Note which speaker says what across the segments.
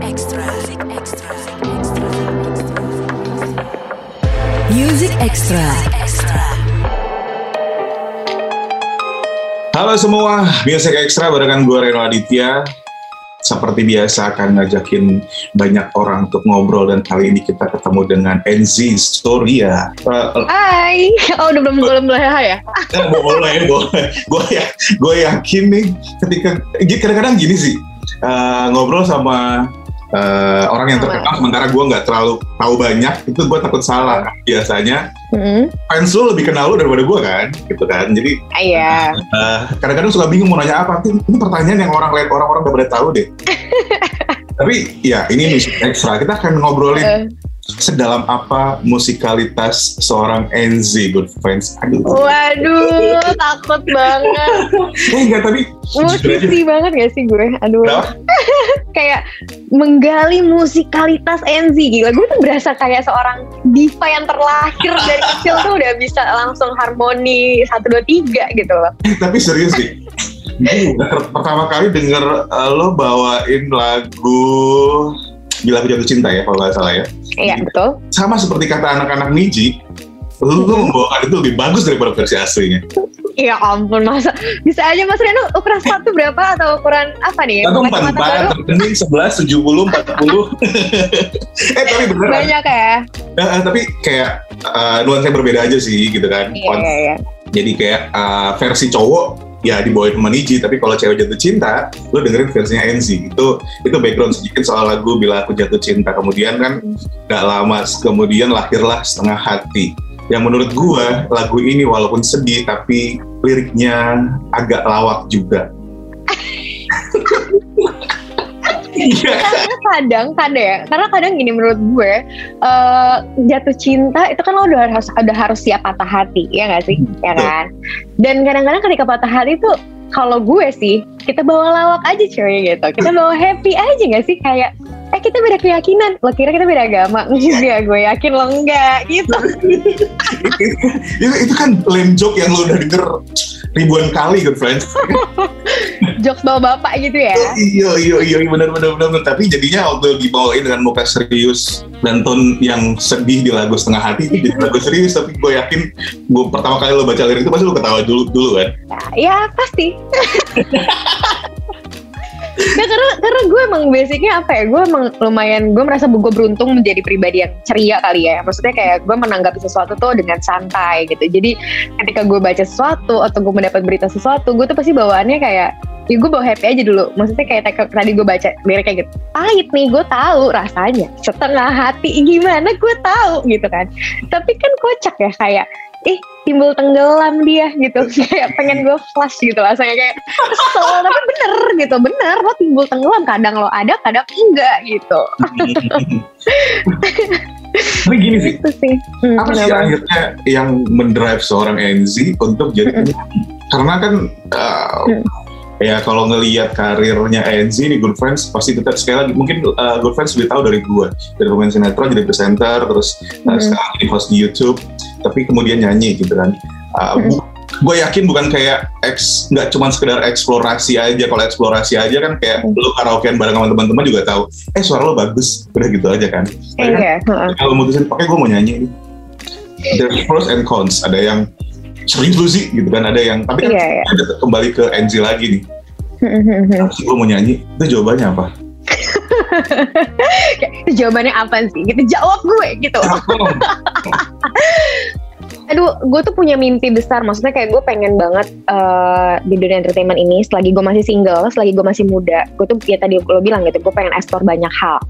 Speaker 1: Extra. Music Extra. Music Extra.
Speaker 2: Halo semua, Music Extra barengan gue Reno Aditya. Seperti biasa akan ngajakin banyak orang untuk ngobrol dan kali ini kita ketemu dengan Enzi Storia. Uh,
Speaker 3: Hai, oh udah belum belum mulai ya?
Speaker 2: eh, boleh, boleh. Gue ya, gue yakin nih ketika kadang-kadang gini sih uh, ngobrol sama uh, orang yang terkenal sementara gue nggak terlalu tahu banyak itu gue takut salah. Biasanya
Speaker 3: Hmm,
Speaker 2: fans lu lebih kenal lu daripada gue kan gitu kan. Jadi
Speaker 3: iya.
Speaker 2: uh, kadang-kadang suka bingung mau nanya apa. Ini, ini pertanyaan yang orang lain orang-orang udah pada tahu deh. Tapi ya ini musik ekstra. Kita akan ngobrolin
Speaker 3: Eh,
Speaker 2: sedalam apa musikalitas seorang NZ good friends aduh
Speaker 3: waduh, takut banget.
Speaker 2: eh enggak tapi.
Speaker 3: Musisi banget gak sih gue? Aduh, kayak menggali musikalitas NZ gila. Gue tuh berasa kayak seorang diva yang terlahir dari kecil tuh udah bisa langsung harmoni satu dua tiga gitu loh.
Speaker 2: Eh, tapi serius sih Gue per- pertama kali denger uh, lo bawain lagu Bila Aku Jatuh Cinta ya kalau nggak salah ya
Speaker 3: Iya betul.
Speaker 2: sama seperti kata anak-anak Niji lu tuh membawakan itu lebih bagus daripada versi aslinya
Speaker 3: Ya ampun masa bisa aja Mas Reno ukuran sepatu berapa atau ukuran apa nih?
Speaker 2: Satu empat empat,
Speaker 3: baru?
Speaker 2: terpening sebelas, tujuh puluh, empat puluh. Eh tapi beneran.
Speaker 3: Banyak ya?
Speaker 2: Eh, eh, tapi kayak uh, nuansanya berbeda aja sih gitu kan.
Speaker 3: Iya iya iya.
Speaker 2: Jadi kayak uh, versi cowok ya dibawain sama Niji, tapi kalau cewek jatuh cinta, lu dengerin versinya Enzi. Itu itu background sedikit soal lagu Bila Aku Jatuh Cinta. Kemudian kan gak lama kemudian lahirlah Setengah Hati. Yang menurut gua lagu ini walaupun sedih tapi liriknya agak lawak juga.
Speaker 3: Karena kadang kadang ya karena kadang gini menurut gue eh, jatuh cinta itu kan lo udah harus udah harus siap patah hati ya nggak sih? Ya kan? Dan kadang-kadang ketika patah hati tuh kalau gue sih kita bawa lawak aja cuy gitu. Kita bawa happy aja nggak sih? Kayak eh kita beda keyakinan. Lo kira kita beda agama? Enggak gue yakin lo enggak gitu.
Speaker 2: Itu, itu kan lame joke yang lo udah denger ribuan kali good friends
Speaker 3: jokes bawa bapak gitu ya?
Speaker 2: Iya iya iya benar benar benar benar. tapi jadinya waktu dibawain dengan muka serius dan tone yang sedih di lagu setengah hati itu jadi lagu serius tapi gue yakin gue pertama kali lo baca lirik itu pasti lo ketawa dulu dulu kan?
Speaker 3: Ya pasti Ya karena karena gue emang basicnya apa ya gue emang lumayan gue merasa gue beruntung menjadi pribadi yang ceria kali ya. Maksudnya kayak gue menanggapi sesuatu tuh dengan santai gitu. Jadi ketika gue baca sesuatu atau gue mendapat berita sesuatu gue tuh pasti bawaannya kayak ya gue bawa happy aja dulu. Maksudnya kayak tadi gue baca lirik kayak gitu. Pahit nih gue tahu rasanya. Setengah hati gimana gue tahu gitu kan. Tapi kan kocak ya kayak ih timbul tenggelam dia gitu. Kayak pengen gue flash gitu rasanya kayak kesel tapi bener gitu bener lo timbul tenggelam kadang lo ada kadang enggak gitu.
Speaker 2: Tapi gini sih
Speaker 3: itu sih. Hmm,
Speaker 2: apa sih akhirnya yang mendrive seorang NZ untuk jadi penyanyi? karena kan uh,
Speaker 3: Mm.
Speaker 2: ya kalau ngelihat karirnya NZ di Good Friends pasti tetap sekali lagi mungkin uh, Good Friends lebih tahu dari gue dari pemain sinetron jadi presenter terus uh,
Speaker 3: Mm.
Speaker 2: sekarang jadi host di YouTube tapi kemudian nyanyi gitu kan. Uh, bu- gue yakin bukan kayak eks nggak cuma sekedar eksplorasi aja. Kalau eksplorasi aja kan kayak
Speaker 3: Mm.
Speaker 2: lu karaokean bareng sama teman-teman juga tahu eh suara lo bagus. Udah gitu aja kan. Kan
Speaker 3: iya heeh.
Speaker 2: kalau mutusin pakai gue mau nyanyi. There's pros and cons. Ada yang serius lu sih gitu kan ada yang tapi kan
Speaker 3: iya iya.
Speaker 2: ada kembali ke NZ lagi nih. Sih gue mau nyanyi. Itu jawabannya apa
Speaker 3: itu jawabannya apa sih? Gitu jawab gue gitu. Aduh gue tuh punya mimpi besar. Maksudnya kayak gue pengen banget eh, di dunia entertainment ini selagi gue masih single selagi gue masih muda gue tuh ya tadi lo bilang gitu gue pengen explore banyak hal.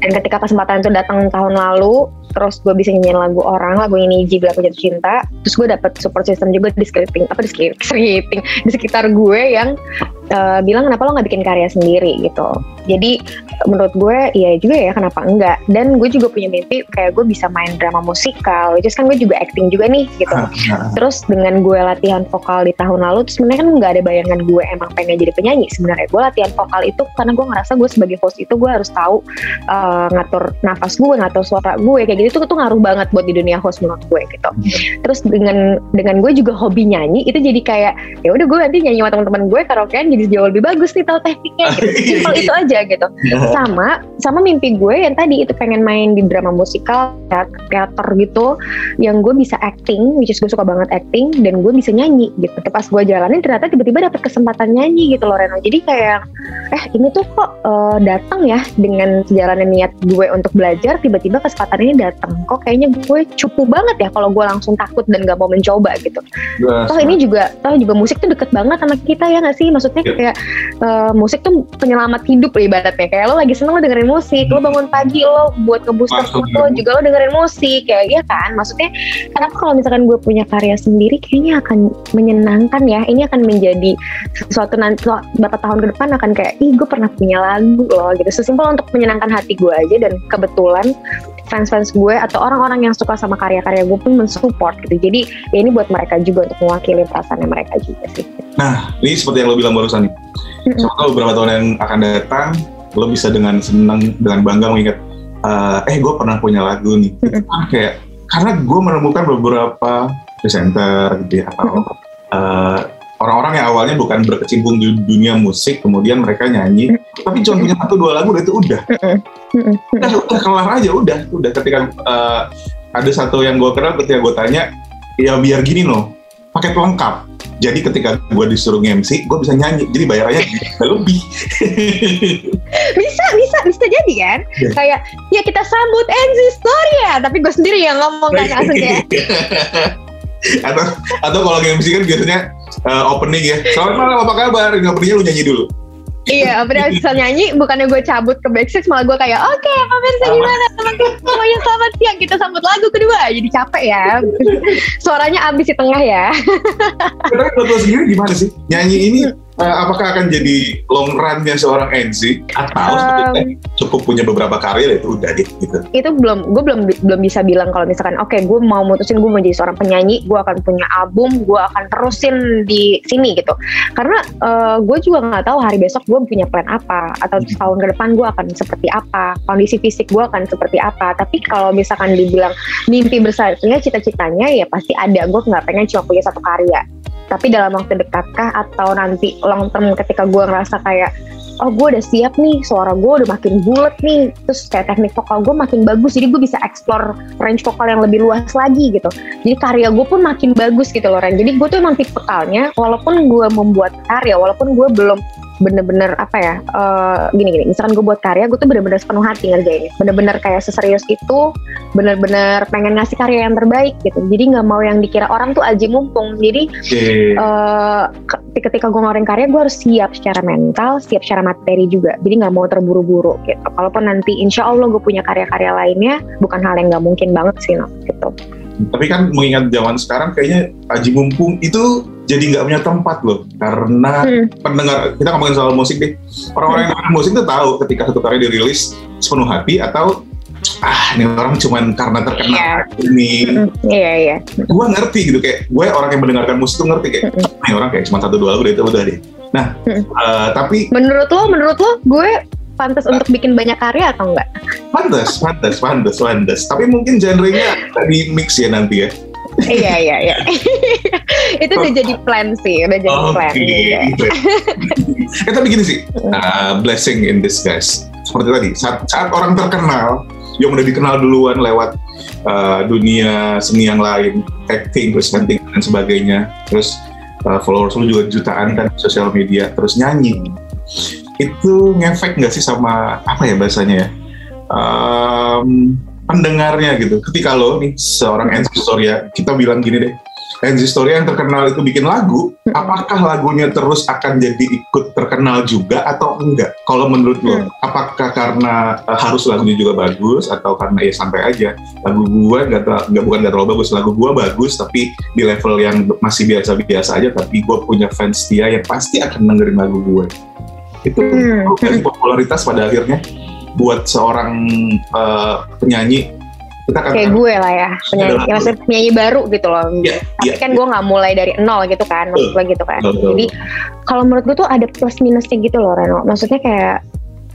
Speaker 3: Dan ketika kesempatan itu datang tahun lalu terus gue bisa nyanyiin lagu orang lagu ini Jibla Aku Jatuh Cinta terus gue dapet support system juga di scripting apa di scripting di sekitar gue yang eh, bilang kenapa lo nggak bikin karya sendiri gitu jadi menurut gue iya juga ya kenapa enggak? Dan gue juga punya mimpi kayak gue bisa main drama musikal which is kan gue juga acting juga nih gitu. Terus dengan gue latihan vokal di tahun lalu terus sebenarnya kan nggak ada bayangan gue emang pengen jadi penyanyi sebenarnya. Gue latihan vokal itu karena gue ngerasa gue sebagai host itu gue harus tahu uh, ngatur nafas gue ngatur suara gue kayak gitu tuh tuh ngaruh banget buat di dunia host menurut gue gitu. Terus dengan dengan gue juga hobi nyanyi itu jadi kayak ya udah gue nanti nyanyi sama teman-teman gue karaokean jadi jauh lebih bagus nih tahu tekniknya gitu. Simpel itu aja gitu. Sama sama mimpi gue yang tadi itu pengen main di drama musikal teater gitu yang gue bisa acting which is gue suka banget acting dan gue bisa nyanyi gitu. Pas gue jalanin ternyata tiba-tiba dapet kesempatan nyanyi gitu loh Reno jadi kayak eh ini tuh kok uh, datang ya dengan sejalannya niat gue untuk belajar tiba-tiba kesempatan ini datang. Kok kayaknya gue cupu banget ya kalau gue langsung takut dan gak mau mencoba gitu.
Speaker 2: Biasa.
Speaker 3: toh ini juga toh juga musik tuh deket banget sama kita ya gak sih? Maksudnya
Speaker 2: Iya.
Speaker 3: kayak uh, musik tuh penyelamat hidup loh ibaratnya. Kayak lo lagi seneng lo dengerin musik lo bangun pagi lo buat ngebooster
Speaker 2: Langsung
Speaker 3: mood lo juga lo dengerin musik kayak ya kan? Maksudnya kenapa kalau misalkan gue punya karya sendiri kayaknya akan menyenangkan ya. Ini akan menjadi sesuatu nanti lo- beberapa tahun ke depan akan kayak ih gue pernah punya lagu loh gitu. Sesimpel untuk menyenangkan hati gue aja dan kebetulan fans-fans gue atau orang-orang yang suka sama karya-karya gue pun mensupport gitu. Jadi ya ini buat mereka juga untuk mewakili perasaannya mereka juga sih.
Speaker 2: Nah, ini seperti yang lo bilang barusan nih. Tahu beberapa tahun yang akan datang, lo bisa dengan senang, dengan bangga mengingat, eh, eh gue pernah punya lagu nih. Itu kan kayak, karena gue menemukan beberapa presenter gitu ya, atau eh, orang-orang yang awalnya bukan berkecimpung di dunia musik, kemudian mereka nyanyi, tapi cuma punya satu dua lagu, dan itu udah. Udah, udah kelar aja, udah. Udah ketika eh, ada satu yang gue kenal, ketika gue tanya, ya biar gini loh, paket lengkap. Jadi ketika gue disuruh MC, gue bisa nyanyi. Jadi bayarannya lebih.
Speaker 3: bisa bisa bisa jadi kan
Speaker 2: Iya.
Speaker 3: kayak ya kita sambut Enzi Storia tapi gue sendiri yang ngomong kan langsung kayak
Speaker 2: atau atau kalau MC kan biasanya eh, opening ya. Selamat malam, apa kabar? Ini openingnya lu nyanyi dulu.
Speaker 3: iya dia bisa nyanyi bukannya gue cabut ke backstage malah gue kayak oke pemirsa
Speaker 2: Sama.
Speaker 3: gimana semuanya selamat siang kita sambut lagu kedua jadi capek ya suaranya abis di tengah ya
Speaker 2: Tapi buat lo sendiri gimana sih? Nyanyi ini apakah akan jadi long run-nya seorang NC atau sebetulnya cukup punya beberapa karya itu udah deh gitu.
Speaker 3: itu belum gue belum belum bisa bilang kalau misalkan oke gue mau mutusin gue mau jadi seorang penyanyi gue akan punya album gue akan terusin di sini gitu. Karena eh, gue juga nggak tahu hari besok gue punya plan apa atau
Speaker 2: Hmm.
Speaker 3: tahun ke depan gue akan seperti apa kondisi fisik gue akan seperti apa. Tapi kalau misalkan dibilang mimpi besarnya cita-citanya ya pasti ada. Gue nggak pengen cuma punya satu karya. Tapi dalam waktu dekatkah atau nanti long term ketika gue ngerasa kayak oh gue udah siap nih suara gue udah makin bulat nih. Terus kayak teknik vokal gue makin bagus jadi gue bisa explore range vokal yang lebih luas lagi gitu. Jadi karya gue pun makin bagus gitu loh Ren. Jadi gue tuh emang tipikalnya walaupun gue membuat karya walaupun gue belum bener-bener apa ya eh, gini-gini misalkan gue buat karya gue tuh bener-bener sepenuh hati ngerjainnya bener-bener kayak seserius itu bener-bener pengen ngasih karya yang terbaik gitu jadi nggak mau yang dikira orang tuh aji mumpung jadi
Speaker 2: Oke.
Speaker 3: eh ke- ketika gue ngeluarin karya gue harus siap secara mental, siap secara materi juga. Jadi nggak mau terburu-buru gitu. Kalaupun nanti insya Allah gue punya karya-karya lainnya, bukan hal yang nggak mungkin banget sih, no, gitu.
Speaker 2: Tapi kan mengingat zaman sekarang kayaknya Aji Mumpung itu jadi nggak punya tempat loh karena
Speaker 3: Hmm.
Speaker 2: pendengar kita ngomongin soal musik deh orang-orang yang dengerin musik tuh tahu ketika satu karya dirilis sepenuh hati atau ah ini orang cuman karena terkenal
Speaker 3: Iya.
Speaker 2: ini
Speaker 3: Mm, Iya iya.
Speaker 2: gue ngerti gitu kayak gue orang yang mendengarkan musik tuh ngerti kayak
Speaker 3: Mm-mm.
Speaker 2: ini orang kayak cuma satu dua lagu udah itu udah deh nah
Speaker 3: Mm-mm.
Speaker 2: eh, tapi
Speaker 3: Menurut lo, menurut lo, gue pantas untuk bikin banyak karya atau enggak?
Speaker 2: pantas pantas pantas pantas tapi mungkin genrenya di mix ya nanti ya
Speaker 3: iya iya iya. Itu udah jadi plan sih, udah jadi plan.
Speaker 2: Oke.
Speaker 3: Iya.
Speaker 2: eh tapi gini sih, uh, blessing in disguise. Seperti tadi, saat, saat orang terkenal, yang udah dikenal duluan lewat uh, dunia seni yang lain, acting, terus hunting dan sebagainya, terus uh, followers lu juga jutaan kan di sosial media, terus nyanyi. Itu ngefek nggak sih sama apa ya bahasanya ya? Um, pendengarnya gitu. Ketika lo nih seorang Enzi Storia, kita bilang gini deh, Enzi Storia yang terkenal itu bikin lagu, apakah lagunya terus akan jadi ikut terkenal juga atau enggak? Kalau menurut lo,
Speaker 3: Hmm.
Speaker 2: apakah karena uh, harus lagunya juga bagus atau karena ya santai aja? Lagu gua nggak nggak bukan nggak terlalu bagus, lagu gua bagus tapi di level yang masih biasa-biasa aja, tapi gua punya fans dia yang pasti akan dengerin lagu gue. Itu
Speaker 3: Hmm.
Speaker 2: popularitas pada akhirnya buat seorang uh, penyanyi kita kan
Speaker 3: Kayak gue lah ya, penyanyi, ya, maksudnya penyanyi baru gitu loh.
Speaker 2: Iya,
Speaker 3: Tapi
Speaker 2: iya,
Speaker 3: kan gue nggak mulai dari nol gitu kan, maksud gue gitu kan.
Speaker 2: Betul.
Speaker 3: Jadi kalau menurut gue tuh ada plus minusnya gitu loh Reno. Maksudnya kayak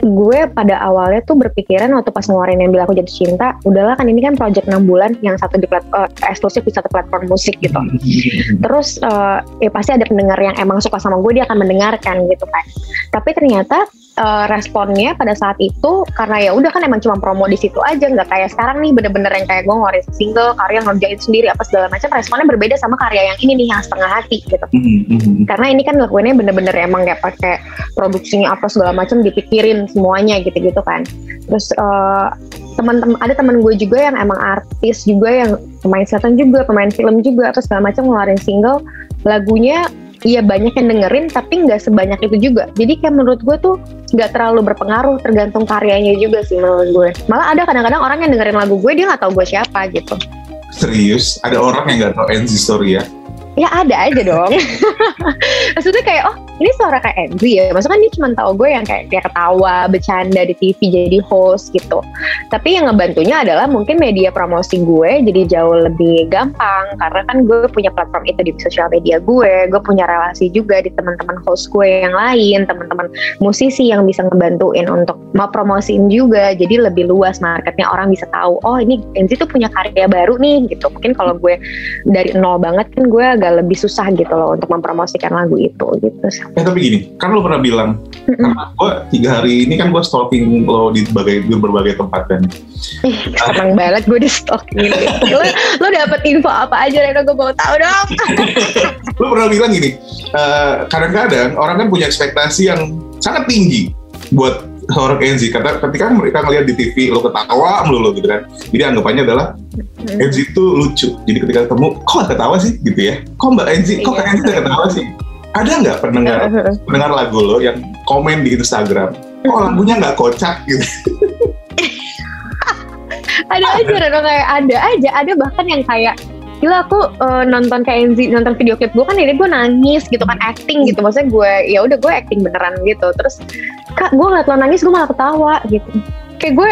Speaker 3: gue pada awalnya tuh berpikiran waktu pas ngeluarin yang bilang aku jatuh cinta, udahlah kan ini kan project 6 bulan yang satu di plat, uh, eksklusif di satu platform musik gitu. Terus uh, ya pasti ada pendengar yang emang suka sama gue dia akan mendengarkan gitu kan. Tapi ternyata uh, responnya pada saat itu karena ya udah kan emang cuma promo di situ aja nggak kayak sekarang nih bener-bener yang kayak gue ngeluarin single karya ngerjain sendiri apa segala macam responnya berbeda sama karya yang ini nih yang setengah hati gitu.
Speaker 2: Mhm,
Speaker 3: karena ini kan lakuinnya bener-bener emang kayak pakai produksinya apa segala macam dipikirin semuanya gitu-gitu kan. Terus eh, teman-teman ada teman gue juga yang emang artis juga yang pemain sinetron juga pemain film juga apa segala macam ngeluarin single. Lagunya Iya banyak yang dengerin tapi nggak sebanyak itu juga. Jadi kayak menurut gue tuh nggak terlalu berpengaruh tergantung karyanya juga sih menurut gue. Malah ada kadang-kadang orang yang dengerin lagu gue dia nggak tahu gue siapa gitu.
Speaker 2: Serius, ada orang yang nggak tahu NZ story ya?
Speaker 3: Ya ada aja dong. Maksudnya kayak oh ini suara kayak Enzi ya. Maksudnya kan dia cuma tahu gue yang kayak dia ketawa, bercanda di TV jadi host gitu. Tapi yang ngebantunya adalah mungkin media promosi gue jadi jauh lebih gampang karena kan gue punya platform itu di sosial media gue. Gue punya relasi juga di teman-teman host gue yang lain, teman-teman musisi yang bisa ngebantuin untuk mau promosiin juga. Jadi lebih luas marketnya orang bisa tahu. Oh ini Enzi tuh punya karya baru nih gitu. Mungkin kalau gue dari nol banget kan gue agak lebih susah gitu loh untuk mempromosikan lagu itu gitu.
Speaker 2: Eh tapi gini, kan lo pernah bilang, karena gue tiga hari ini kan gue stalking lo di berbagai, di berbagai tempat kan.
Speaker 3: Ih, seneng banget gue di stalking lo, lo dapet info apa aja Reno gue mau tahu dong
Speaker 2: Lo pernah bilang gini, eh, kadang-kadang orang kan punya ekspektasi yang sangat tinggi buat seorang Enzi. Karena ketika mereka ngeliat di TV lo ketawa melulu gitu kan. Jadi anggapannya adalah Enzi itu lucu. Jadi ketika ketemu, kok gak ketawa sih gitu ya? Kok Mbak Enzi, kok
Speaker 3: Iya.
Speaker 2: Kak Enzi gak ketawa sih? Ada nggak pendengar pendengar lagu lo yang komen di Instagram? Kok lagunya nggak kocak? Gitu?
Speaker 3: ada aja Reno kayak ada aja ada bahkan yang kayak gila aku eh, nonton kayak nonton video klip gue kan ini gue nangis gitu kan acting gitu. Maksudnya gue ya udah gue acting beneran gitu. Terus kak gue ngeliat lo nangis gue malah ketawa gitu. Kayak gue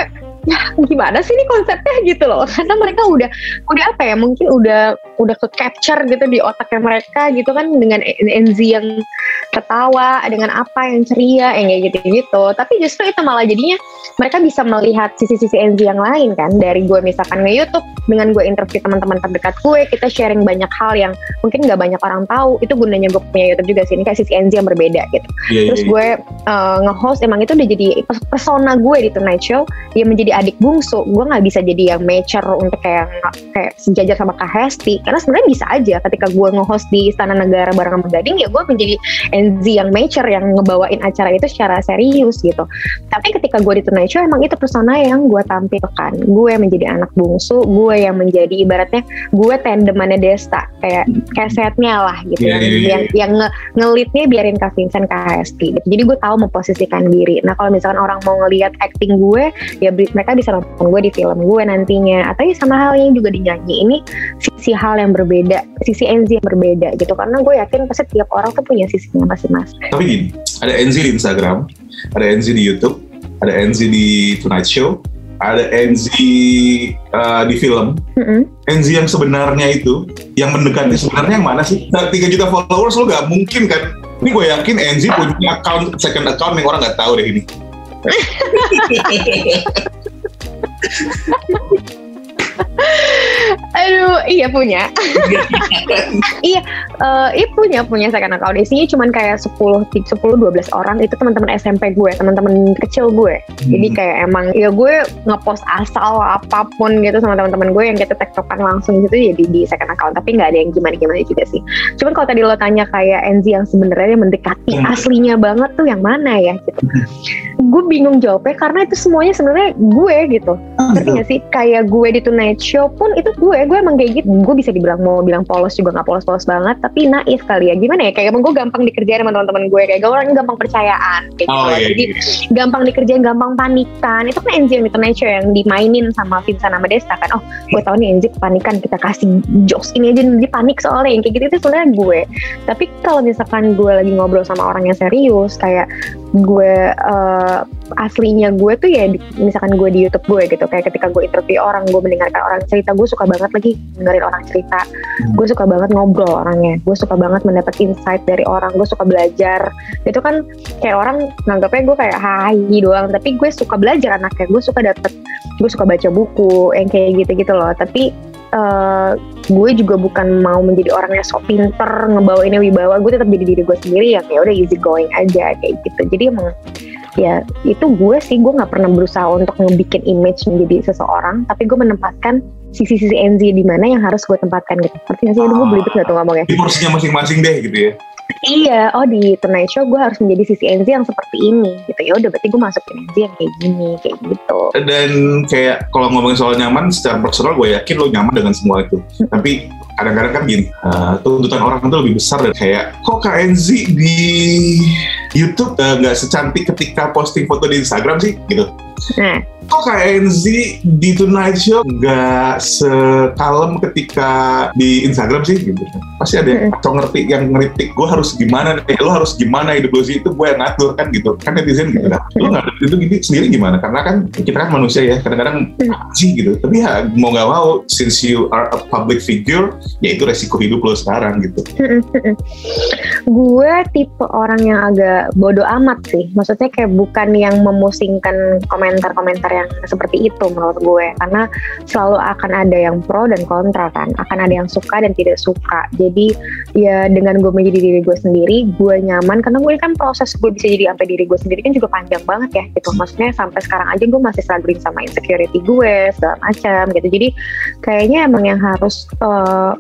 Speaker 3: ya gimana sih ini konsepnya gitu loh. Karena mereka udah udah apa ya mungkin udah udah ke capture gitu di otaknya mereka gitu kan dengan Enzi yang ketawa dengan apa yang ceria yang kayak gitu gitu tapi justru itu malah jadinya mereka bisa melihat sisi-sisi Enzi yang lain kan. Dari gue misalkan nge YouTube dengan gue interview teman-teman terdekat gue kita sharing banyak hal yang mungkin nggak banyak orang tahu itu gunanya gue punya YouTube juga sih. Ini kayak sisi Enzi yang berbeda gitu.
Speaker 2: Iya,
Speaker 3: terus
Speaker 2: iya, iya.
Speaker 3: gue uh, nge-host emang itu udah jadi pers- persona gue di Tonight Show. Yang menjadi adik bungsu gue nggak bisa jadi yang mature untuk kayak kayak sejajar sama Kak Hesti. Karena sebenarnya bisa aja ketika gue nge-host di Istana Negara bareng sama Gading ya gue menjadi Enzi yang mature yang ngebawain acara itu secara serius gitu. Tapi ketika gue di Tonight Show emang itu persona yang gue tampilkan. Gue menjadi anak bungsu gue yang menjadi ibaratnya gue tandemannya Desta. Kayak kesetnya lah gitu.
Speaker 2: Iya,
Speaker 3: yang
Speaker 2: iya, iya.
Speaker 3: yang, yang nge- ngelitnya biarin Kak Vincent Kak Hesti gitu. jadi gue tahu memposisikan diri. Nah kalau misalkan orang mau ngelihat acting gue ya bi- mereka bisa nonton gue di film gue nantinya atau ya sama halnya juga dinyanyi ini sisi hal yang berbeda sisi Enzi yang berbeda gitu karena gue yakin pasti tiap orang tuh punya sisinya masing-masing
Speaker 2: Tapi gini, ada Enzi di Instagram, ada Enzi di YouTube, ada Enzi di Tonight Show, ada Enzi uh, di film. Enzi yang sebenarnya itu, yang mendekati sebenarnya yang mana sih? Nah, 3 juta followers lo gak mungkin kan? Ini gue yakin Enzi punya account, second account yang orang gak tahu deh ini. 哈哈哈哈哈。
Speaker 3: Aduh, iya punya. iya, eh, iya punya punya second account. Isinya cuman kayak 10 10 12 orang itu teman-teman SMP gue, teman-teman kecil gue. Jadi
Speaker 2: Hmm.
Speaker 3: kayak emang ya gue ngepost asal apa pun gitu sama teman-teman gue yang kita tektokan langsung gitu ya di, di second account. Tapi nggak ada yang gimana-gimana juga sih. Cuman kalau tadi lo tanya kayak Enzi yang sebenarnya mendekati
Speaker 2: Hmm.
Speaker 3: aslinya banget tuh yang mana ya gitu. gue bingung jawabnya karena itu semuanya sebenarnya gue gitu. Ngerti gak sih? Kayak gue di Tonight Show pun itu gue, gue emang kayak gitu. Gue bisa dibilang mau bilang polos juga gak polos-polos banget, tapi naif kali ya. Gimana ya? Kayak emang gue gampang dikerjain sama teman-teman gue. Kayak gue orang gampang percayaan. Kayak gitu
Speaker 2: Oh iya,
Speaker 3: Jadi
Speaker 2: iya.
Speaker 3: gampang dikerjain, gampang panikan. Itu kan Tonight Show yang dimainin sama Vincent sama Desta kan. Oh, gue tau nih Enzi panikan, kita kasih jokes ini aja dia panik soalnya. Yang kayak gitu itu sebenarnya gue. Tapi kalau misalkan gue lagi ngobrol sama orang yang serius, kayak gue uh, aslinya gue tuh ya di- misalkan gue di YouTube gue gitu kayak ketika gue interview orang gue mendengarkan orang cerita gue suka banget lagi dengerin orang cerita. Gue suka banget ngobrol orangnya gue suka banget mendapat insight dari orang gue suka belajar. Itu kan kayak orang nganggapnya gue kayak hai doang tapi gue suka belajar anaknya gue suka dapet gue suka baca buku yang kayak gitu-gitu loh. Tapi eh, gue juga bukan mau menjadi orang yang sok pinter ngebawa ini wibawa. Gue tetap jadi diri gue sendiri yang kayak udah easy going aja kayak gitu. Jadi emang ya itu gue sih gue nggak pernah berusaha untuk ngebikin image menjadi seseorang tapi gue menempatkan sisi-sisi NZ di mana yang harus gue tempatkan gitu. Seperti nggak sih? Aduh gue belibet nggak tuh ngomongnya?
Speaker 2: Di porsinya masing-masing deh gitu ya.
Speaker 3: Iya, oh di Tonight Show gue harus menjadi sisi NZ yang seperti ini gitu ya. Udah berarti gue masukin NZ yang kayak gini, kayak gitu.
Speaker 2: Dan kayak kalau ngomongin soal nyaman, secara personal gue yakin lo nyaman dengan semua itu. Tapi kadang-kadang kan gini, uh, tuntutan orang itu lebih besar dan kayak kok KNZ di YouTube uh, nggak secantik ketika posting foto di Instagram sih gitu.
Speaker 3: Nah,
Speaker 2: Kok KNZ di Tonight Show nggak sekalem ketika di Instagram sih gitu. Pasti ada yang kacau ngerti yang ngeritik gue harus gimana nih, lo harus gimana hidup lo sih itu gue yang ngatur kan gitu. Kan netizen gitu kan. Lo nggak itu gini sendiri gimana? Karena kan kita kan manusia ya kadang-kadang apa sih gitu. Tapi ya mau nggak mau since you are a public figure ya itu resiko hidup lo sekarang gitu.
Speaker 3: gue tipe orang yang agak bodoh amat sih. Maksudnya kayak bukan yang memusingkan komentar-komentar yang seperti itu menurut gue. Karena selalu akan ada yang pro dan kontra kan. Akan ada yang suka dan tidak suka. Jadi ya dengan gue menjadi diri gue sendiri, gue nyaman. Karena gue kan proses gue bisa jadi sampai diri gue sendiri kan juga panjang banget ya gitu. Maksudnya sampai sekarang aja gue masih struggling sama insecurity gue segala macam gitu. Jadi kayaknya emang yang harus eh,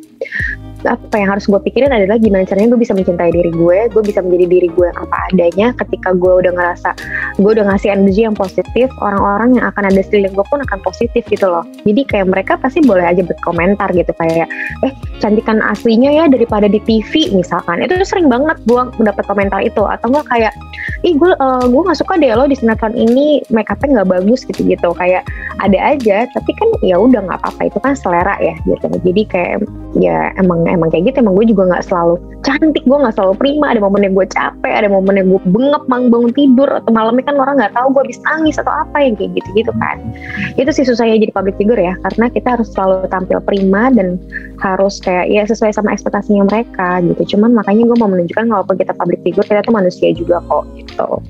Speaker 3: apa yang harus gue pikirin adalah gimana caranya gue bisa mencintai diri gue, gue bisa menjadi diri gue yang apa adanya. Ketika gue udah ngerasa gue udah ngasih energi yang positif, orang-orang yang akan ada sekeliling gue pun akan positif gitu loh. Jadi kayak mereka pasti boleh aja berkomentar gitu kayak, eh cantikan aslinya ya daripada di TV misalkan. Itu sering banget gue mendapat komentar itu atau enggak kayak, ih gue uh, gue nggak suka deh lo di sinetron ini make upnya nggak bagus gitu gitu. Kayak ada aja, tapi kan ya udah nggak apa-apa itu kan selera ya gitu. Jadi kayak ya emang emang kayak gitu emang gue juga nggak selalu cantik gue nggak selalu prima. Ada momennya gue capek ada momennya gue bengep mang bangun tidur atau malamnya kan orang nggak tahu gue habis nangis atau apa yang kayak gitu gitu kan. Itu sih susahnya jadi public figure ya karena kita harus selalu tampil prima dan harus kayak ya sesuai sama ekspektasinya mereka gitu. Cuman makanya gue mau menunjukkan walaupun kita public figure kita tuh manusia juga kok gitu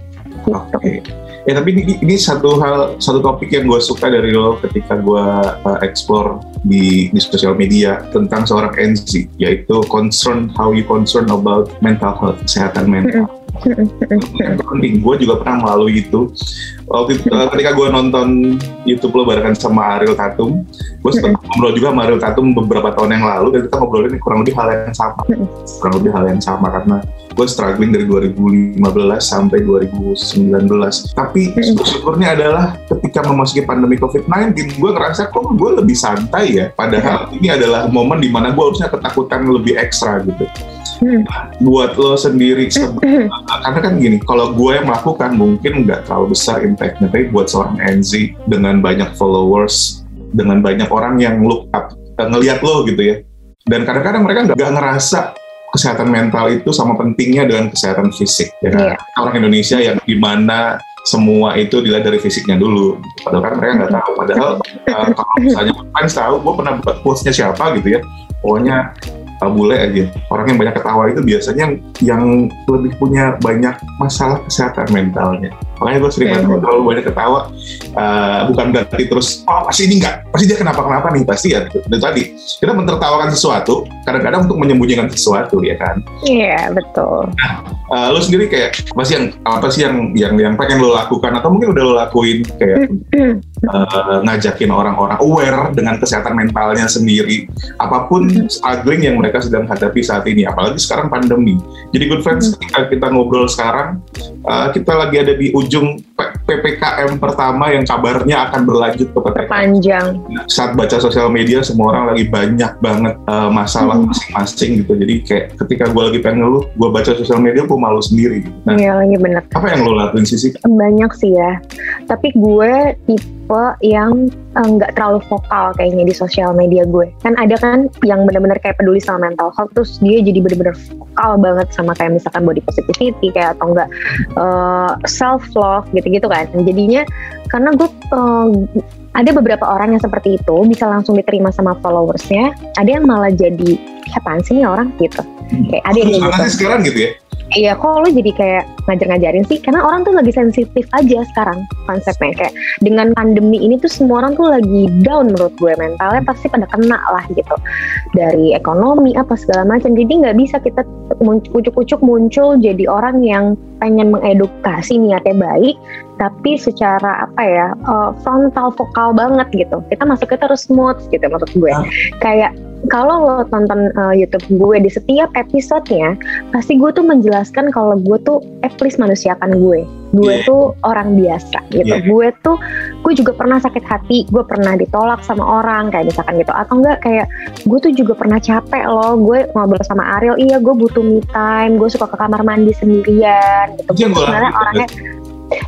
Speaker 2: Oke. Ya tapi ini, ini satu hal, satu topik yang gue suka dari lo ketika gue uh, explore di, di sosial media tentang seorang NZ, yaitu concern how you concern about mental health, kesehatan mental. Itu penting. Gue juga pernah melalui itu. Waktu itu, uh, ketika gue nonton YouTube lo barengan sama Ariel Tatum, gue sempat ngobrol juga sama Ariel Tatum beberapa tahun yang lalu, dan kita ngobrolin kurang lebih hal yang sama. Kurang lebih hal yang sama karena gue struggling dari 2015 sampai 2019. Tapi syukurnya adalah ketika memasuki pandemi COVID-19, gue ngerasa kok gue lebih santai ya. Padahal ini adalah momen di mana gue harusnya ketakutan lebih ekstra gitu.
Speaker 3: Hmm.
Speaker 2: Buat lo sendiri, se- karena kan gini, kalau gue yang melakukan mungkin nggak terlalu besar impactnya, tapi buat seorang NZ dengan banyak followers, dengan banyak orang yang look up, eh, ngelihat lo gitu ya. Dan kadang-kadang mereka nggak ngerasa kesehatan mental itu sama pentingnya dengan kesehatan fisik ya kan?
Speaker 3: Iya.
Speaker 2: orang Indonesia yang di mana semua itu dilihat dari fisiknya dulu padahal kan mereka nggak tahu padahal uh, kalau misalnya fans tahu gue pernah buat postnya siapa gitu ya pokoknya uh, bule aja orang yang banyak ketawa itu biasanya yang, yang lebih punya banyak masalah kesehatan mentalnya makanya gue sering mm terlalu banyak ketawa. Uh, bukan berarti terus oh pasti ini enggak pasti dia kenapa kenapa nih? Pasti ya dan tadi. Kita mentertawakan sesuatu kadang-kadang untuk menyembunyikan sesuatu ya kan?
Speaker 3: Iya betul.
Speaker 2: uh, lo sendiri kayak apa sih yang apa sih yang yang yang pengen lo lakukan? Atau mungkin udah lo lakuin kayak uh, ngajakin orang-orang aware dengan kesehatan mentalnya sendiri? Apa pun struggling yang mereka sedang hadapi saat ini apalagi sekarang pandemi. Jadi good friends ketika kita ngobrol sekarang uh, kita lagi ada di ujung P- PPKM pertama yang kabarnya akan berlanjut ke PPKM
Speaker 3: Panjang.
Speaker 2: saat baca sosial media semua orang lagi banyak banget uh, masalah masing-masing gitu jadi kayak ketika gue lagi pengen ngeluh gue baca sosial media gue malu sendiri gitu. nah
Speaker 3: Iya lagi bener.
Speaker 2: apa yang lo lakuin sih sih
Speaker 3: Banyak sih ya. tapi gue tipe yang eh, nggak terlalu vokal kayaknya di sosial media gue. Kan ada kan yang benar-benar kayak peduli sama mental health terus dia jadi benar-benar vokal banget sama kayak misalkan body positivity kayak atau enggak self love gitu-gitu kan. Jadinya karena gue eh, ada beberapa orang yang seperti itu bisa langsung diterima sama followersnya ada yang malah jadi apaan sih nih orang? gitu. Kayak ada yang gitu.
Speaker 2: sekarang gitu ya?
Speaker 3: Iya, kok lo jadi kayak ngajar-ngajarin sih? Karena orang tuh lagi sensitif aja sekarang konsepnya. Kayak dengan pandemi ini tuh semua orang tuh lagi down menurut gue mentalnya pasti pada kena lah gitu. Dari ekonomi apa segala macam. Jadi nggak bisa kita ucuk-ucuk muncul jadi orang yang pengen mengedukasi niatnya baik, tapi secara apa ya eh, frontal vokal banget gitu. Kita masuknya terus smooth gitu maksud gue.
Speaker 2: Ah.
Speaker 3: Kayak kalau lo tonton eh, YouTube gue di setiap episodenya pasti gue tuh menjelaskan kalau gue tuh eh please manusiakan gue gue
Speaker 2: Yeah.
Speaker 3: tuh orang biasa gitu
Speaker 2: Yeah.
Speaker 3: gue tuh gue juga pernah sakit hati gue pernah ditolak sama orang kayak misalkan gitu atau enggak kayak gue tuh juga pernah capek loh gue ngobrol sama Ariel iya gue butuh me time gue suka ke kamar mandi sendirian gitu
Speaker 2: Itu yang gue
Speaker 3: sebenarnya orangnya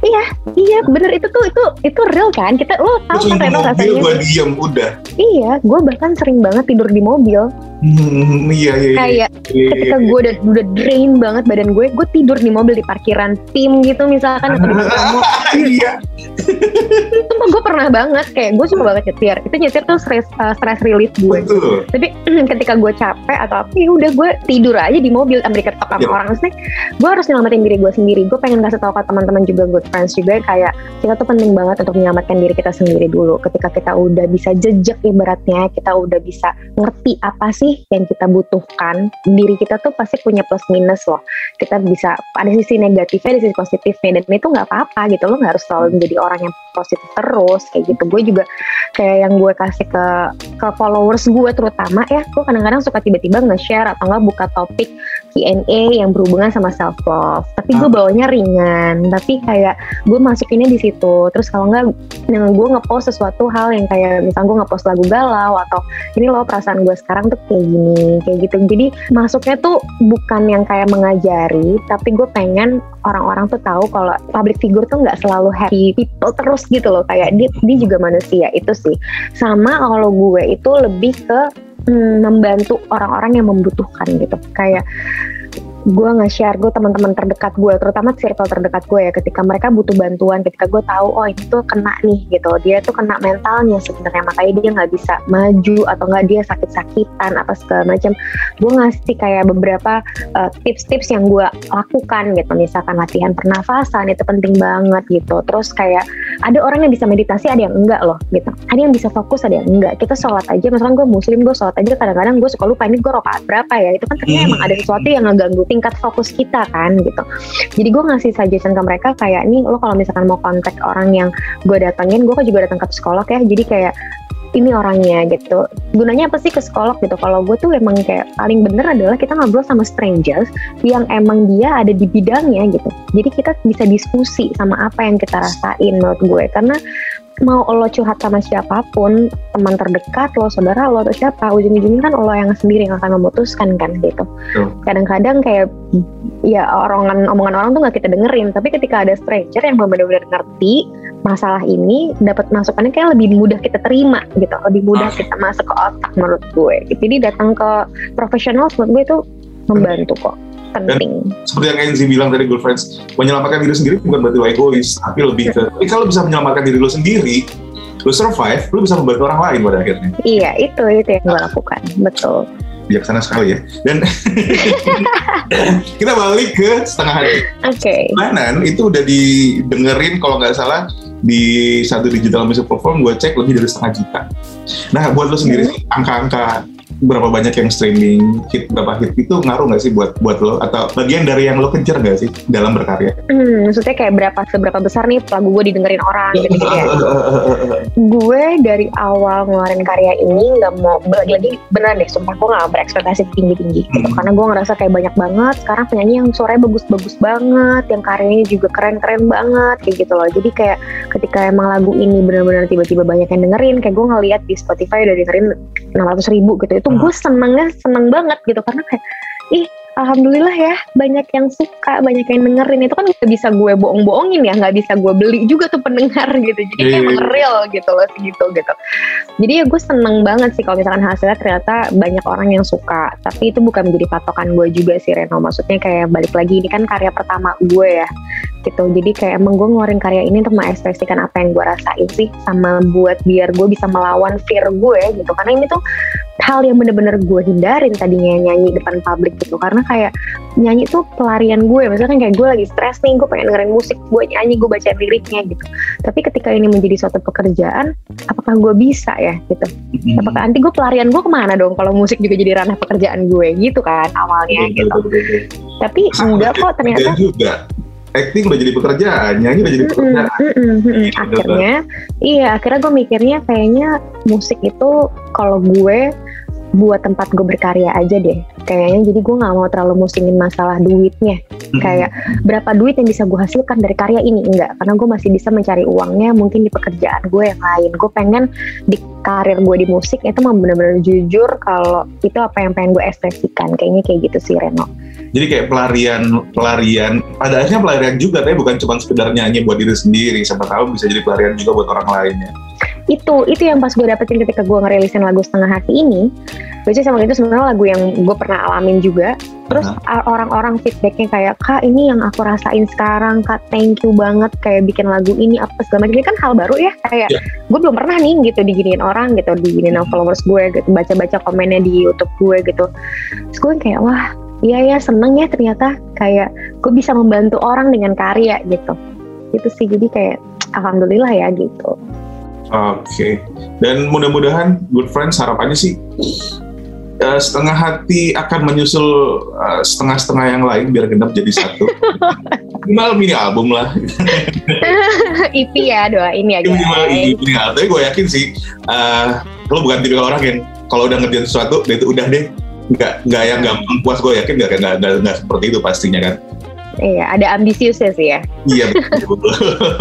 Speaker 3: iya iya bener. Itu tuh itu itu real kan? Kita lo
Speaker 2: cuma
Speaker 3: kan Reno rasanya?
Speaker 2: gue diem udah.
Speaker 3: iya gue bahkan sering banget tidur di mobil
Speaker 2: Hmm, iya iya. iya.
Speaker 3: kayak
Speaker 2: Iya,
Speaker 3: ketika
Speaker 2: iya.
Speaker 3: gue udah udah drain banget badan gue gue tidur di mobil di parkiran tim gitu misalkan atau di promo
Speaker 2: Iya.
Speaker 3: sumpah gue pernah banget kayak gue suka banget nyetir itu nyetir tuh stress uh, stress relief gue
Speaker 2: Betul.
Speaker 3: tapi ketika gue capek atau apa ya udah gue tidur aja di mobil ambil ketok sama
Speaker 2: Iya.
Speaker 3: orang maksudnya gue harus nyelamatin diri gue sendiri gue pengen kasih tahu ke teman-teman juga good friends juga kayak kita tuh penting banget untuk menyelamatkan diri kita sendiri dulu ketika kita udah bisa jejak ibaratnya kita udah bisa ngerti apa sih yang kita butuhkan diri kita tuh pasti punya plus minus loh. Kita bisa ada sisi negatifnya ada sisi positifnya dan itu nggak apa-apa gitu lo nggak harus selalu menjadi orang yang positif terus kayak gitu. Gue juga kayak yang gue kasih ke ke followers gue terutama ya gue kadang-kadang suka tiba-tiba nge-share atau enggak buka topik Q&A yang berhubungan sama self love tapi gue bawanya ringan. Tapi kayak gue masukinnya di situ. Terus kalau enggak yang gue ngepost sesuatu hal yang kayak misalnya gue ngepost lagu galau atau ini loh perasaan gue sekarang tuh kayak gini kayak gitu. Jadi masuknya tuh bukan yang kayak mengajari tapi gue pengen orang-orang tuh tahu kalau public figure tuh nggak selalu happy people terus gitu loh. Kayak dia, dia juga manusia itu sih. Sama kalau gue itu lebih ke hmm, membantu orang-orang yang membutuhkan gitu. Kayak gue nge-share gue teman-teman terdekat gue terutama circle terdekat gue ya ketika mereka butuh bantuan ketika gue tahu oh ini tuh kena nih gitu. Dia tuh kena mentalnya sebenarnya makanya dia nggak bisa maju atau nggak dia sakit-sakitan apa segala macam. Gue ngasih kayak beberapa uh, tips-tips yang gue lakukan gitu. Misalkan latihan pernafasan itu penting banget gitu. Terus kayak ada orang yang bisa meditasi ada yang enggak loh gitu. Ada yang bisa fokus ada yang enggak. Kita sholat aja misalkan gue muslim gue sholat aja kadang-kadang gue suka lupa ini gue rokaat berapa ya? Itu kan ternyata
Speaker 2: Hmm.
Speaker 3: emang ada sesuatu yang ngeganggu tingkat fokus kita kan gitu. Jadi gue ngasih suggestion ke mereka kayak nih lo kalau misalkan mau kontak orang yang gue datengin gue kan juga datang ke psikolog ya. Jadi kayak ini orangnya gitu. Gunanya apa sih ke psikolog gitu? Kalau gue tuh emang kayak paling bener adalah kita ngobrol sama strangers yang emang dia ada di bidangnya gitu. Jadi kita bisa diskusi sama apa yang kita rasain menurut gue. Karena mau lo curhat sama siapa pun teman terdekat lo saudara lo atau siapa ujung-ujungnya kan lo yang sendiri yang akan memutuskan kan gitu. Kadang-kadang kayak ya omongan omongan orang tuh nggak kita dengerin tapi ketika ada stranger yang benar-benar ngerti masalah ini dapat masukannya kayak lebih mudah kita terima gitu. Lebih mudah
Speaker 2: Ah.
Speaker 3: kita masuk ke otak menurut gue. Jadi datang ke profesional menurut gue itu membantu kok penting
Speaker 2: Seperti yang Enzi bilang tadi, good friends, menyelamatkan diri sendiri bukan berarti lo egois, tapi lebih ke, tapi kalau bisa menyelamatkan diri lo sendiri, lo survive, lo bisa membantu orang lain pada akhirnya.
Speaker 3: iya itu itu yang gue lakukan betul
Speaker 2: Bijaksana sekali ya. Dan kita balik ke setengah hati.
Speaker 3: oke
Speaker 2: Bulanan itu udah didengerin kalau nggak salah di satu digital music platform gue cek lebih dari setengah juta. Nah buat lo sendiri sih angka-angka berapa banyak yang streaming hit berapa hit itu ngaruh nggak sih buat buat lo atau bagian dari yang lo kejar nggak sih dalam berkarya?
Speaker 3: Hmm, maksudnya kayak berapa seberapa besar nih lagu gue didengerin orang gitu, ya. gue dari awal ngeluarin karya ini nggak mau lagi-lagi beneran deh sumpah gue nggak berekspektasi tinggi tinggi gitu.
Speaker 2: Hmm.
Speaker 3: karena gue ngerasa kayak banyak banget sekarang penyanyi yang suaranya bagus-bagus banget yang karyanya juga keren-keren banget kayak gitu loh jadi kayak ketika emang lagu ini bener-bener tiba-tiba banyak yang dengerin kayak gue ngeliat di Spotify udah dengerin 600 ribu gitu itu
Speaker 2: Hmm.
Speaker 3: gue senengnya seneng banget gitu. Karena kayak ih alhamdulillah ya banyak yang suka banyak yang dengerin. Itu kan nggak bisa gue bohong-bohongin ya nggak bisa gue beli juga tuh pendengar gitu. Jadi kayak
Speaker 2: Iya, iya,
Speaker 3: emang real gitu loh segitu gitu. Jadi ya gue seneng banget sih kalau misalkan hasilnya ternyata banyak orang yang suka. Tapi itu bukan menjadi patokan gue juga sih Reno. Maksudnya kayak balik lagi ini kan karya pertama gue ya gitu. Jadi kayak emang gue ngeluarin karya ini untuk mengekspresikan apa yang gue rasain sih sama buat biar gue bisa melawan fear gue gitu. Karena ini tuh hal yang bener-bener gue hindarin tadinya nyanyi depan publik gitu. Karena kayak nyanyi tuh pelarian gue. Maksudnya kan kayak gue lagi stres nih gue pengen dengerin musik gue nyanyi gue baca liriknya gitu. Tapi ketika ini menjadi suatu pekerjaan apakah gue bisa ya gitu?
Speaker 2: Hmm.
Speaker 3: apakah nanti gue pelarian gue ke mana dong kalau musik juga jadi ranah pekerjaan gue? Gitu kan awalnya
Speaker 2: Betul,
Speaker 3: gitu.
Speaker 2: betul, betul, betul.
Speaker 3: tapi enggak kok ternyata
Speaker 2: juga acting udah jadi pekerjaan nyanyi udah jadi pekerjaan
Speaker 3: mm-mm, mm-mm.
Speaker 2: Iya,
Speaker 3: akhirnya iya akhirnya gue mikirnya kayaknya musik itu kalau gue buat tempat gue berkarya aja deh kayaknya. Jadi gue nggak mau terlalu musingin masalah duitnya. Kayak berapa duit yang bisa gue hasilkan dari karya ini? Enggak karena gue masih bisa mencari uangnya mungkin di pekerjaan gue yang lain. Gue pengen di karir gue di musik itu mau bener-bener jujur kalau itu apa yang pengen gue ekspresikan. Kayaknya kayak gitu sih Reno.
Speaker 2: Jadi kayak pelarian pelarian pada akhirnya pelarian juga tapi bukan cuma sekedar nyanyi buat diri sendiri. Siapa tahu bisa jadi pelarian juga buat orang lainnya
Speaker 3: itu itu yang pas gue dapetin ketika gue ngerilisin lagu setengah hati ini. Which is emang itu sebenarnya lagu yang gue pernah alamin juga. Terus orang-orang feedbacknya kayak kak ini yang aku rasain sekarang kak thank you banget kayak bikin lagu ini apa segala macam. Ini kan hal baru ya kayak
Speaker 2: Ya.
Speaker 3: gue belum pernah nih gitu diginiin orang gitu diginiin sama followers gue gitu baca-baca komennya di YouTube gue gitu. Terus gue kayak wah iya ya seneng ya ternyata kayak gue bisa membantu orang dengan karya gitu. Itu sih jadi kayak alhamdulillah ya gitu
Speaker 2: Oke, dan mudah-mudahan Good Friends harapannya sih eh, setengah hati akan menyusul eh, setengah-setengah yang lain biar genap jadi satu. Minimal mini album lah.
Speaker 3: IP ya doain ya
Speaker 2: Minimal
Speaker 3: guys.
Speaker 2: mini album. Tapi gue yakin sih, eh, lo bukan tipikal orang yang kalau udah ngerjain sesuatu, dia itu udah deh. Nggak, nggak yang gampang puas, gue yakin nggak, nggak, nggak seperti itu pastinya kan.
Speaker 3: Iya, ada ambisiusnya sih ya.
Speaker 2: Iya betul.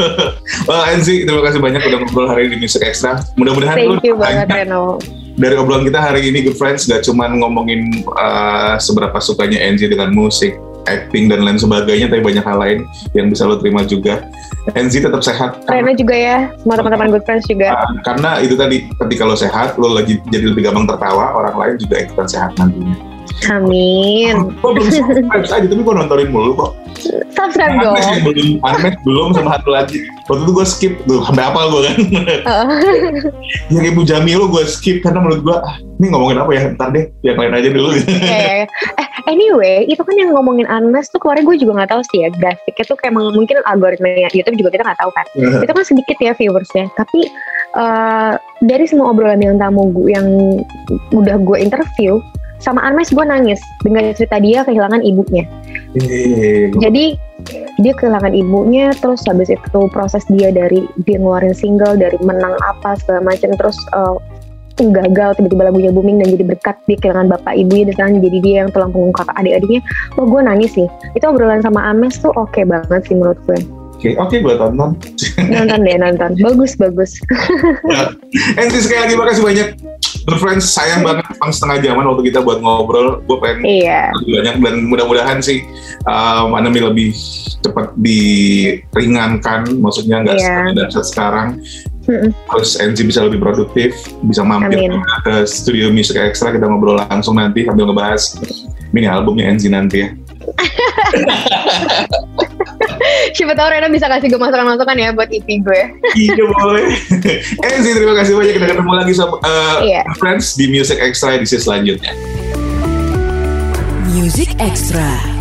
Speaker 2: Wah Enzi, terima kasih banyak udah ngobrol hari ini di Music Extra. Mudah-mudahan lu
Speaker 3: Thank you banget Reno.
Speaker 2: dari obrolan kita hari ini Good Friends gak cuma ngomongin uh, seberapa sukanya Enzi dengan musik, acting dan lain sebagainya, tapi banyak hal lain yang bisa lo terima juga. Enzi tetap sehat
Speaker 3: Reno
Speaker 2: karena,
Speaker 3: juga ya, semua teman-teman good friends juga.
Speaker 2: uh, karena itu tadi ketika lo sehat, lo lagi jadi lebih gampang tertawa, orang lain juga ikutan sehat nantinya.
Speaker 3: Amin.
Speaker 2: Gue belum subscribe aja, tapi gue nontonin mulu kok.
Speaker 3: Subscribe dong.
Speaker 2: belum, Unmatched belum sama satu lagi. Waktu itu gue skip tuh, sampai apa gue kan. Yang Ibu Jamilo gue skip karena menurut gue, ah, ini ngomongin apa ya, ntar deh, yang lain aja dulu.
Speaker 3: Iya. Eh, anyway, itu kan yang ngomongin Unmasked tuh kemarin gue juga nggak tahu sih ya grafiknya tuh kayak mungkin algoritmanya YouTube juga kita nggak tahu kan. itu kan sedikit ya viewersnya tapi eh, dari semua obrolan yang tamu gue yang udah gue interview sama Anmes gue nangis dengan cerita dia kehilangan ibunya.
Speaker 2: Eh,
Speaker 3: jadi dia kehilangan ibunya terus habis itu proses dia dari dia ngeluarin single dari menang apa segala macam terus eh, gagal tiba-tiba lagunya booming dan jadi berkat dia kehilangan bapak ibunya dan sekarang jadi dia yang tulang punggung kakak adik-adiknya. Wah gue nangis sih. Itu obrolan sama Ames tuh oke banget sih menurut gue
Speaker 2: Oke, oke gue tonton.
Speaker 3: nonton deh nonton. Bagus bagus.
Speaker 2: Enzi sekali lagi makasih banyak. Friends, sayang banget emang setengah jaman waktu kita buat ngobrol. Gue pengen
Speaker 3: iya
Speaker 2: lebih banyak dan mudah-mudahan sih um, Anami lebih cepat diringankan, maksudnya nggak
Speaker 3: Iya.
Speaker 2: dasar sekarang.
Speaker 3: Mm-mm.
Speaker 2: Terus Enzi bisa lebih produktif, bisa mampir
Speaker 3: Amin.
Speaker 2: ke studio Music Extra kita ngobrol langsung nanti sambil ngebahas mini albumnya Enzi nanti ya.
Speaker 3: Siapa tahu Rena bisa kasih gue masukan-masukan ya buat EP gue.
Speaker 2: Iya boleh. Enzi terima kasih banyak kita ketemu lagi sama uh,
Speaker 3: Iya.
Speaker 2: friends di Music Extra edisi selanjutnya.
Speaker 1: Music Extra.